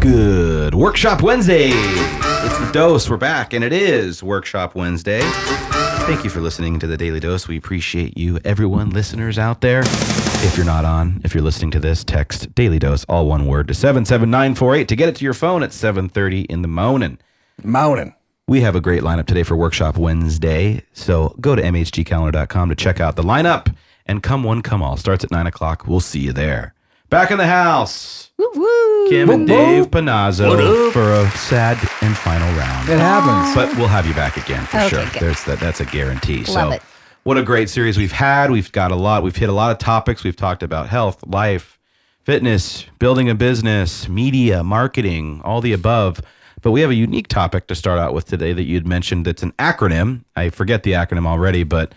Good Workshop Wednesday. It's the dose. We're back, and it is Workshop Wednesday. Thank you for listening to the Daily Dose. We appreciate you, everyone, listeners out there. If you're not on, if you're listening to this, text Daily Dose, all one word, to 77948 to get it to your phone at 730 in the morning. Mountain. We have a great lineup today for Workshop Wednesday. So go to mhgcalendar.com to check out the lineup. And come one, come all. Starts at 9 o'clock. We'll see you there. Back in the house, Woo woo. Kim and Whoop, Dave. Panazzo for a sad and final round. It happens. But we'll have you back again for Okay, sure. good. There's that. That's a guarantee. Love so, it. what a great series we've had. We've got a lot. We've hit a lot of topics. We've talked about health, life, fitness, building a business, media, marketing, all the above. But we have a unique topic to start out with today that you'd mentioned. That's an acronym. I forget the acronym already, but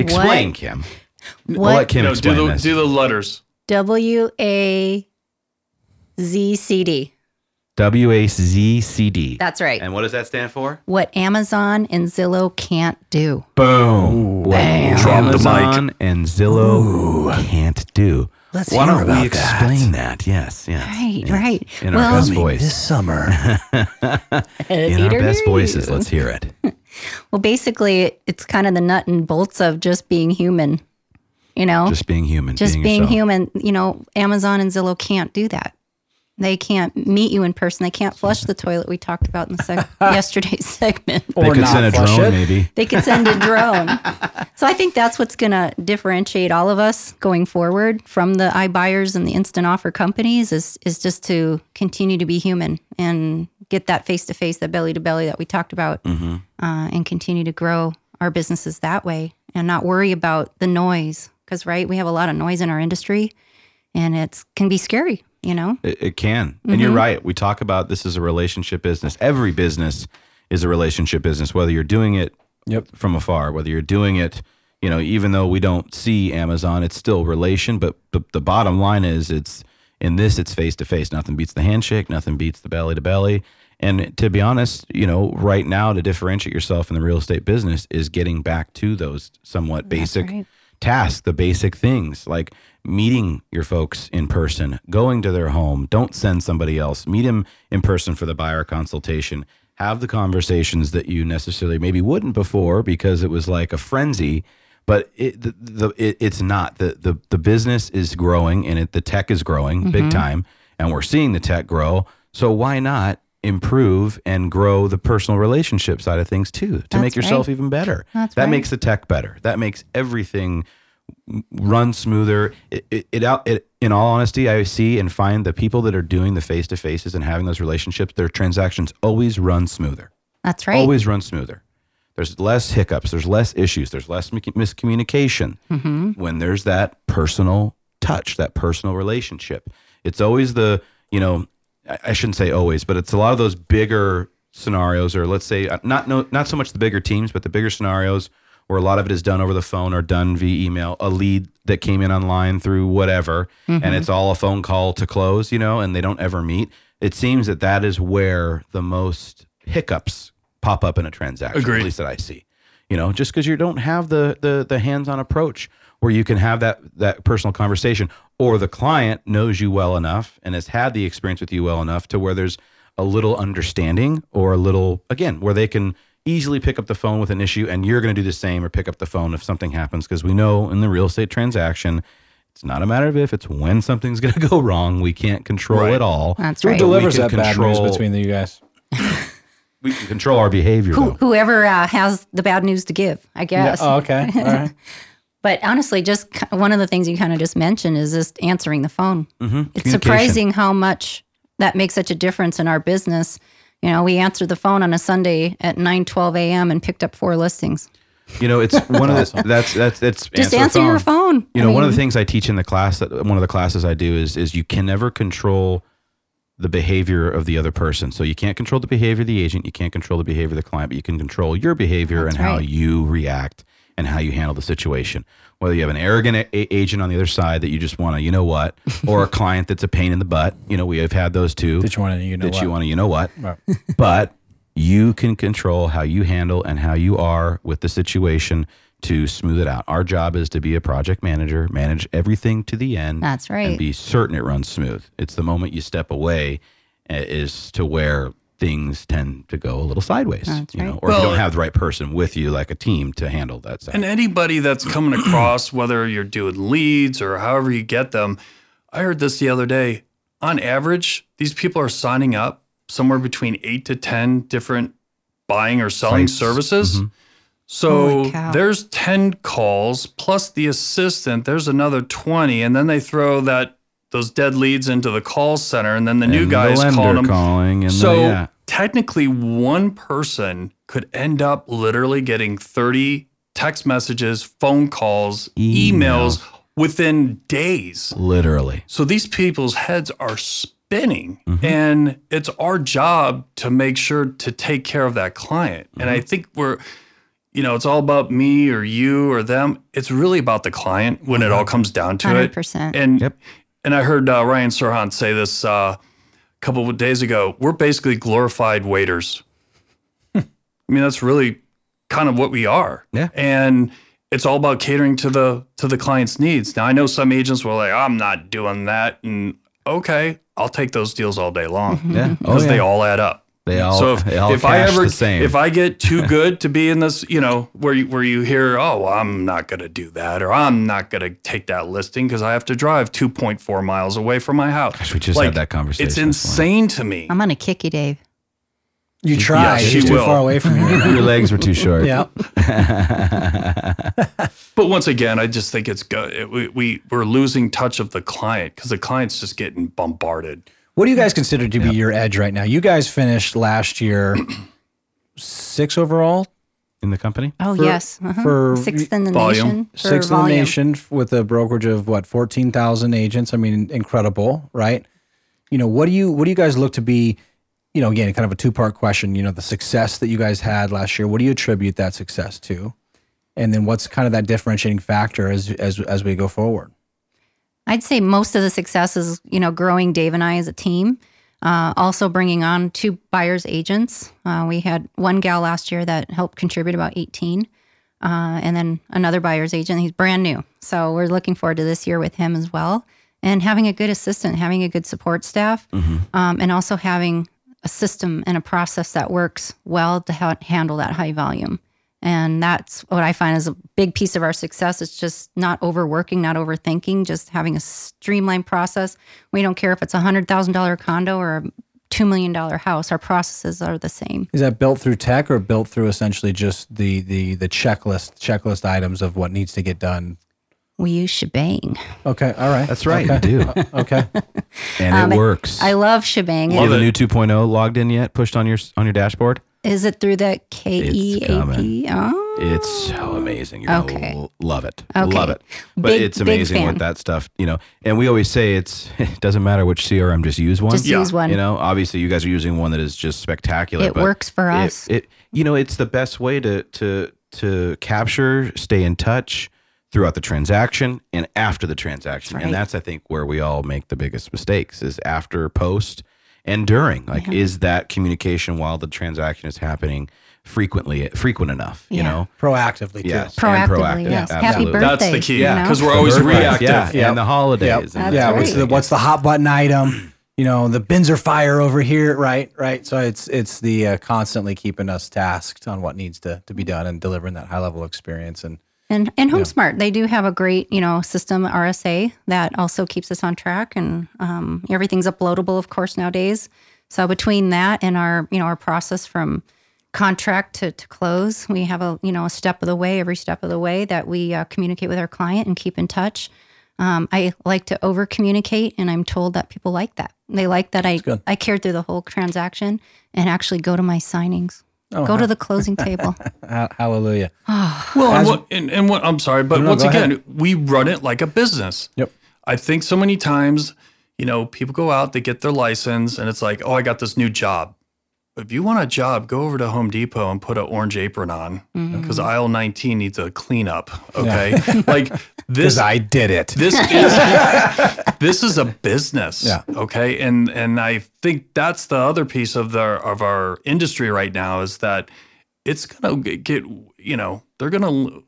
explain, What? Kim. We'll What? let Kim No, do explain the this. do the letters. W A Z C D. W A Z C D. That's right. And what does that stand for? What Amazon and Zillow can't do. Boom. What Drop the mic. Amazon and Zillow can't do. Let's Why hear don't about we explain that? Yes, yes. Right, yes. right. In our best Coming voice. This summer. In our best voices. Let's hear it. Well, basically, it's kind of the nut and bolts of just being human. You know, Just being human. just being yourself. human. You know, Amazon and Zillow can't do that. They can't meet you in person. They can't flush the toilet. We talked about in the sec- yesterday's segment. They Or could not send a drone, it. maybe. They could send a drone. so I think that's what's going to differentiate all of us going forward from the iBuyers and the instant offer companies is is just to continue to be human and get that face to face, that belly to belly that we talked about, Mm-hmm. uh, and continue to grow our businesses that way and not worry about the noise. Because right, we have a lot of noise in our industry, and it's can be scary. You know, It, it can. And you're mm-hmm. right. We talk about this is a relationship business. Every business is a relationship business, whether you're doing it Yep. from afar, whether you're doing it, you know, even though we don't see Amazon, it's still relation. But the, the bottom line is it's in this, it's face to face. Nothing beats the handshake, nothing beats the belly to belly. And to be honest, you know, right now to differentiate yourself in the real estate business is getting back to those somewhat basic right. Tasks, the basic things like meeting your folks in person, going to their home. Don't send somebody else. Meet them in person for the buyer consultation. Have the conversations that you necessarily maybe wouldn't before because it was like a frenzy. But it, the, the, it, it's not. The, the, the business is growing and it, the tech is growing mm-hmm. big time. And we're seeing the tech grow. So why not improve and grow the personal relationship side of things too to make yourself right. even better? That's that right. makes the tech better. That makes everything run smoother. It, it, it out. It, in all honesty, I see and find the people that are doing the face to faces and having those relationships, their transactions always run smoother. that's right. Always run smoother. There's less hiccups. There's less issues. There's less mi- miscommunication Mm-hmm. when there's that personal touch, that personal relationship. It's always the you know, I, shouldn't say always, but it's a lot of those bigger scenarios, or let's say uh, not no not so much the bigger teams, but the bigger scenarios where a lot of it is done over the phone or done via email, a lead that came in online through whatever, and it's all a phone call to close, you know, and they don't ever meet. It seems that that is where the most hiccups pop up in a transaction, Agreed. at least that I see. You know, just because you don't have the the the hands-on approach where you can have that that personal conversation, or the client knows you well enough and has had the experience with you well enough to where there's a little understanding or a little again where they can easily pick up the phone with an issue and you're going to do the same or pick up the phone if something happens because we know in the real estate transaction it's not a matter of if it's when something's going to go wrong we can't control Right. it all That's right Who right. delivers can that bad news control- between you guys? we can control our behavior Who, whoever uh, has the bad news to give, I guess. Oh, okay. All right. But honestly, just one of the things you kind of just mentioned is just answering the phone. Mm-hmm. It's surprising how much that makes such a difference in our business. You know, we answered the phone on a Sunday at 9 12 a.m. and picked up four listings. You know, it's one of the that's that's that's Just answer, your phone. You I know, one of the things I teach in the class that one of the classes I do is is you can never control the behavior of the other person. So you can't control the behavior of the agent, you can't control the behavior of the client, but you can control your behavior That's and how you react and how you handle the situation. Whether you have an arrogant a- a- agent on the other side that you just want to, you know what, or a client that's a pain in the butt. You know, we have had those too. Did you want to, you know that what? you want to, you know what, Right. but you can control how you handle and how you are with the situation to smooth it out. Our job is to be a project manager, manage everything to the end. That's right. And be certain it runs smooth. It's the moment you step away uh, is to where things tend to go a little sideways. That's you know, right. or if you don't have the right person with you, like a team, to handle that side. And anybody that's coming across, whether you're doing leads or however you get them, I heard this the other day. On average, these people are signing up somewhere between eight to 10 different buying or selling Sites. services. Mhm. So there's 10 calls plus the assistant, there's another 20. And then they throw that those dead leads into the call center. And then the new And guy is lender calling them. calling and the- yeah. Technically, one person could end up literally getting 30 text messages, phone calls, Emails. emails within days. literally. So these people's heads are spinning, Mm-hmm. and it's our job to make sure to take care of that client. And Mm-hmm. I think we're, you know, it's all about me or you or them. It's really about the client when it all comes down to it. 100%. And Yep. and I heard uh, Ryan Serhant say this uh, a couple of days ago. We're basically glorified waiters. I mean, that's really kind of what we are. Yeah. And it's all about catering to the to the client's needs. Now I know some agents were like, I'm not doing that. And okay, I'll take those deals all day long. Yeah. Oh, Because yeah. they all add up. They all, so if, they all if I ever the same. if I get too good to be in this, you know, where you, where you hear, oh, well, I'm not going to do that, or I'm not going to take that listing because I have to drive 2.4 miles away from my house. Gosh, we just had that conversation It's insane to me. I'm going to kick you, Dave. You tried. she She's too will. far away from you. Your legs were too short. yeah. But once again, I just think it's good. We, we we're losing touch of the client because the client's just getting bombarded. What do you guys consider to be your edge right now? You guys finished last year six overall, In the company? Oh, For- yes. Uh-huh. for Sixth in the volume. nation. For sixth in the nation with a brokerage of what fourteen thousand agents. I mean, incredible, right? You know, what do you what do you guys look to be? You know, again, kind of a two part question. You know, the success that you guys had last year. What do you attribute that success to? And then what's kind of that differentiating factor as as as we go forward? I'd say most of the success is, you know, growing Dave and I as a team. Uh, also bringing on two buyers agents. Uh, we had one gal last year that helped contribute about 18, uh, and then another buyer's agent. He's brand new, so we're looking forward to this year with him as well. And having a good assistant, having a good support staff, um, and also having a system and a process that works well to ha- handle that high volume. And that's what I find is a big piece of our success. It's just not overworking, not overthinking, just having a streamlined process. We don't care if it's a hundred thousand dollar condo or a two million dollar house. Our processes are the same. Is that built through tech or built through essentially just the the the checklist checklist items of what needs to get done? We use shebang. Okay, all right. That's right. Okay. You do. Okay. And Um, it works. I love shebang. you have Love the new 2.0 logged in yet? Pushed on your on your dashboard? Is it through the K E A coming. P? Oh, It's so amazing. You're gonna Okay. love it. Okay. Love it. But Big- it's amazing with that stuff, you know. And we always say it's it doesn't matter which CRM, just use one. just Yeah. use one. You know, obviously you guys are using one that is just spectacular. It but works for it- us. It, you know, it's the best way to to to capture, stay in touch throughout the transaction and after the transaction. Right. And that's I think where we all make the biggest mistakes is after, post, and during. Like is that communication while the transaction is happening frequently frequent enough, you Yeah. know? Proactively too. Yes. and Proactively, proactive, yes. Happy absolutely. birthday. That's the key. you Yeah, know? because we're always birthdays, reactive. Yeah, Yep. and the holidays. Yep. and yeah, right. what's the what's the hot button item? You know, the bins are fire over here, right? Right. So it's it's the uh, constantly keeping us tasked on what needs to to be done and delivering that high level experience. And And and HomeSmart, they do have a great you know system RSA that also keeps us on track, and um, everything's uploadable, of course, nowadays. So between that and our you know our process from contract to, to close, we have a you know a step of the way, every step of the way that we uh, communicate with our client and keep in touch. Um, I like to over communicate, and I'm told that people like that. They like that I good. I cared through the whole transaction and actually go to my signings, Oh, go to the closing table. ha- hallelujah. Well, and what, and, and what I'm sorry, but No, no, once again, ahead. we run it like a business. Yep. I think so many times, you know, people go out, they get their license, and it's like, oh, I got this new job. If you want a job, go over to Home Depot and put an orange apron on mm-hmm. because aisle 19 needs a cleanup. Okay. like this, I did it. this is this is a business. Yeah. Okay. And and I think that's the other piece of the of our industry right now is that it's gonna get you know they're gonna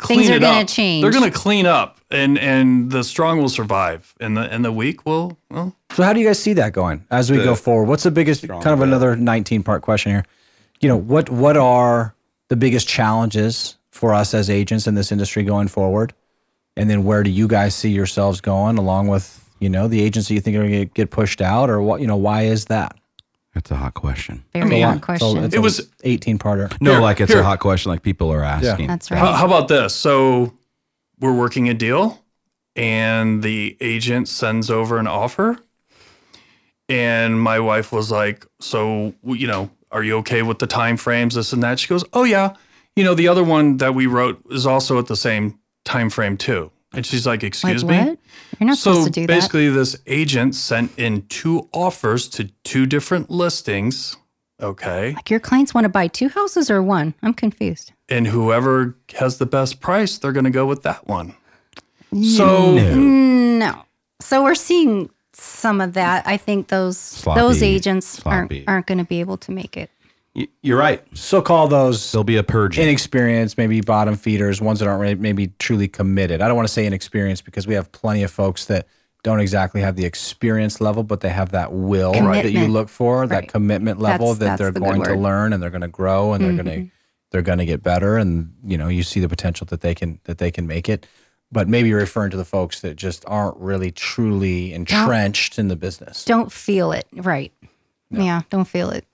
clean Things are it gonna up. change. They're going to clean up, and and the strong will survive, and the and the weak will well. So how do you guys see that going as we go forward? What's the biggest kind of another 19 part question here? You know, what what are the biggest challenges for us as agents in this industry going forward? And then where do you guys see yourselves going along with, you know, the agents that you think are going to get pushed out or what, you know, why is that? That's a hot question. Very Yeah. hard question. So it's It was- 18 parter. No, Here, like it's here. a hot question, like people are asking. That's How, right. how about this? So we're working a deal, and the agent sends over an offer, and my wife was like, "So you know, are you okay with the time frames, this and that?" She goes, "Oh yeah, you know, the other one that we wrote is also at the same time frame too." And she's like, like "Excuse what? me." You're not So supposed to do that. basically, this agent sent in two offers to two different listings. Okay. Like your clients want to buy two houses or one? I'm confused. And whoever has the best price, they're going to go with that one. Mm, so, No. So we're seeing some of that. I think those those Sloppy. agents aren't aren't going to be able to make it. Y- You're right. So call those There'll be a purge. inexperienced, maybe bottom feeders, ones that aren't really, maybe truly committed. I don't want to say inexperienced because we have plenty of folks that don't exactly have the experience level, but they have that will that you look for, that commitment level That's- that that's they're the going to. Mm-hmm. learn and they're going to grow and they're going to they're going to get better and you know you see the potential that they can that they can make it. But maybe you're referring to the folks that just aren't really truly entrenched in the business. Don't feel it. Right. Yeah, don't feel it.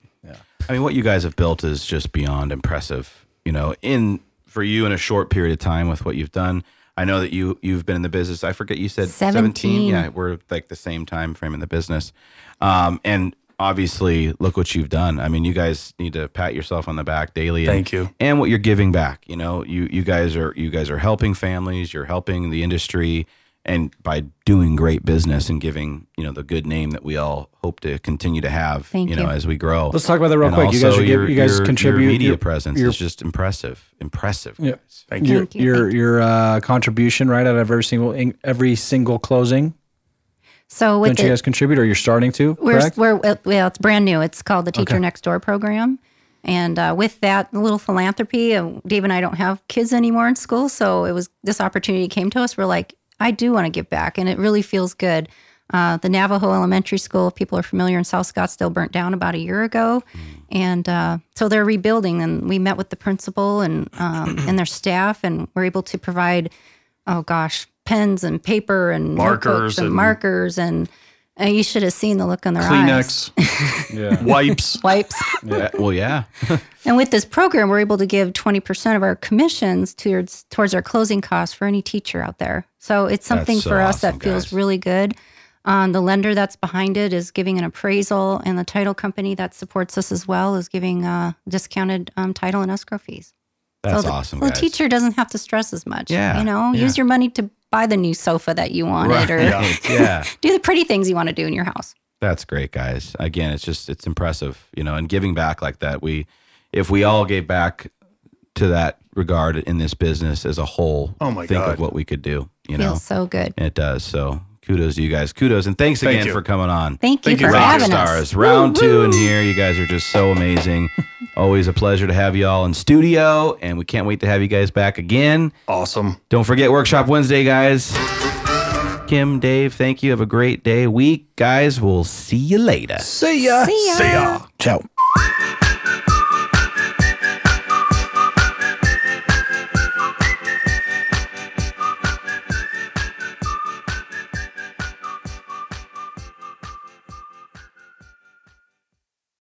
I mean, what you guys have built is just beyond impressive. You know, in for you in a short period of time with what you've done. I know that you you've been in the business. I forget you said 17. Yeah, we're like the same time frame in the business. Um, and obviously, look what you've done. I mean, you guys need to pat yourself on the back daily. And, Thank you. And what you're giving back. You know, you you guys are you guys are helping families. You're helping the industry, and by doing great business and giving you know the good name that we all hope to continue to have. Thank you know, you. as we grow. Let's talk about that real And quick. You guys are your- you guys your- contribute Your media your- presence your- is just impressive. Impressive. Yeah. guys. thank you. your Thank you, your your uh, contribution right out of every single every single closing. So with Don't you guys contribute, or you're starting to? we're correct? we're well, it's brand new. It's called the Teacher Okay. Next Door program. And uh, with that little philanthropy, uh, Dave and I don't have kids anymore in school, so it was this opportunity came to us. We're like, I do want to give back, and it really feels good. Uh, the Navajo Elementary School, if people are familiar in South Scottsdale, burnt down about a year ago, and uh, so they're rebuilding. And we met with the principal and um, and their staff, and we're able to provide, oh gosh, pens and paper and Markers and, and- markers, and you should have seen the look on their eyes. Kleenex, yeah. wipes. Wipes. Yeah. Well, yeah. And with this program, we're able to give 20% of our commissions towards towards our closing costs for any teacher out there. So it's something so for us awesome, that feels guys. really good. Um, the lender that's behind it is giving an appraisal, and the title company that supports us as well is giving uh, discounted um, title and escrow fees. That's the, awesome, The guys. teacher doesn't have to stress as much. Yeah, You know, yeah. use your money to buy the new sofa that you wanted Right. or yeah. do the pretty things you want to do in your house. That's great, guys. Again, it's just it's impressive, you know, and giving back like that. We, if we all gave back to that regard in this business as a whole, Oh my think God. of what we could do. You know, Feels so good. it does. So kudos to you guys. Kudos and thanks Thank again you. for coming on. Thank you Thank you for for Rock having us. stars, round two in here. You guys are just so amazing. Always a pleasure to have you all in studio, and we can't wait to have you guys back again. Awesome. Don't forget Workshop Wednesday, guys. Kim, Dave, thank you. Have a great day, week, guys. We'll see you later. See ya. See ya. See ya. Ciao.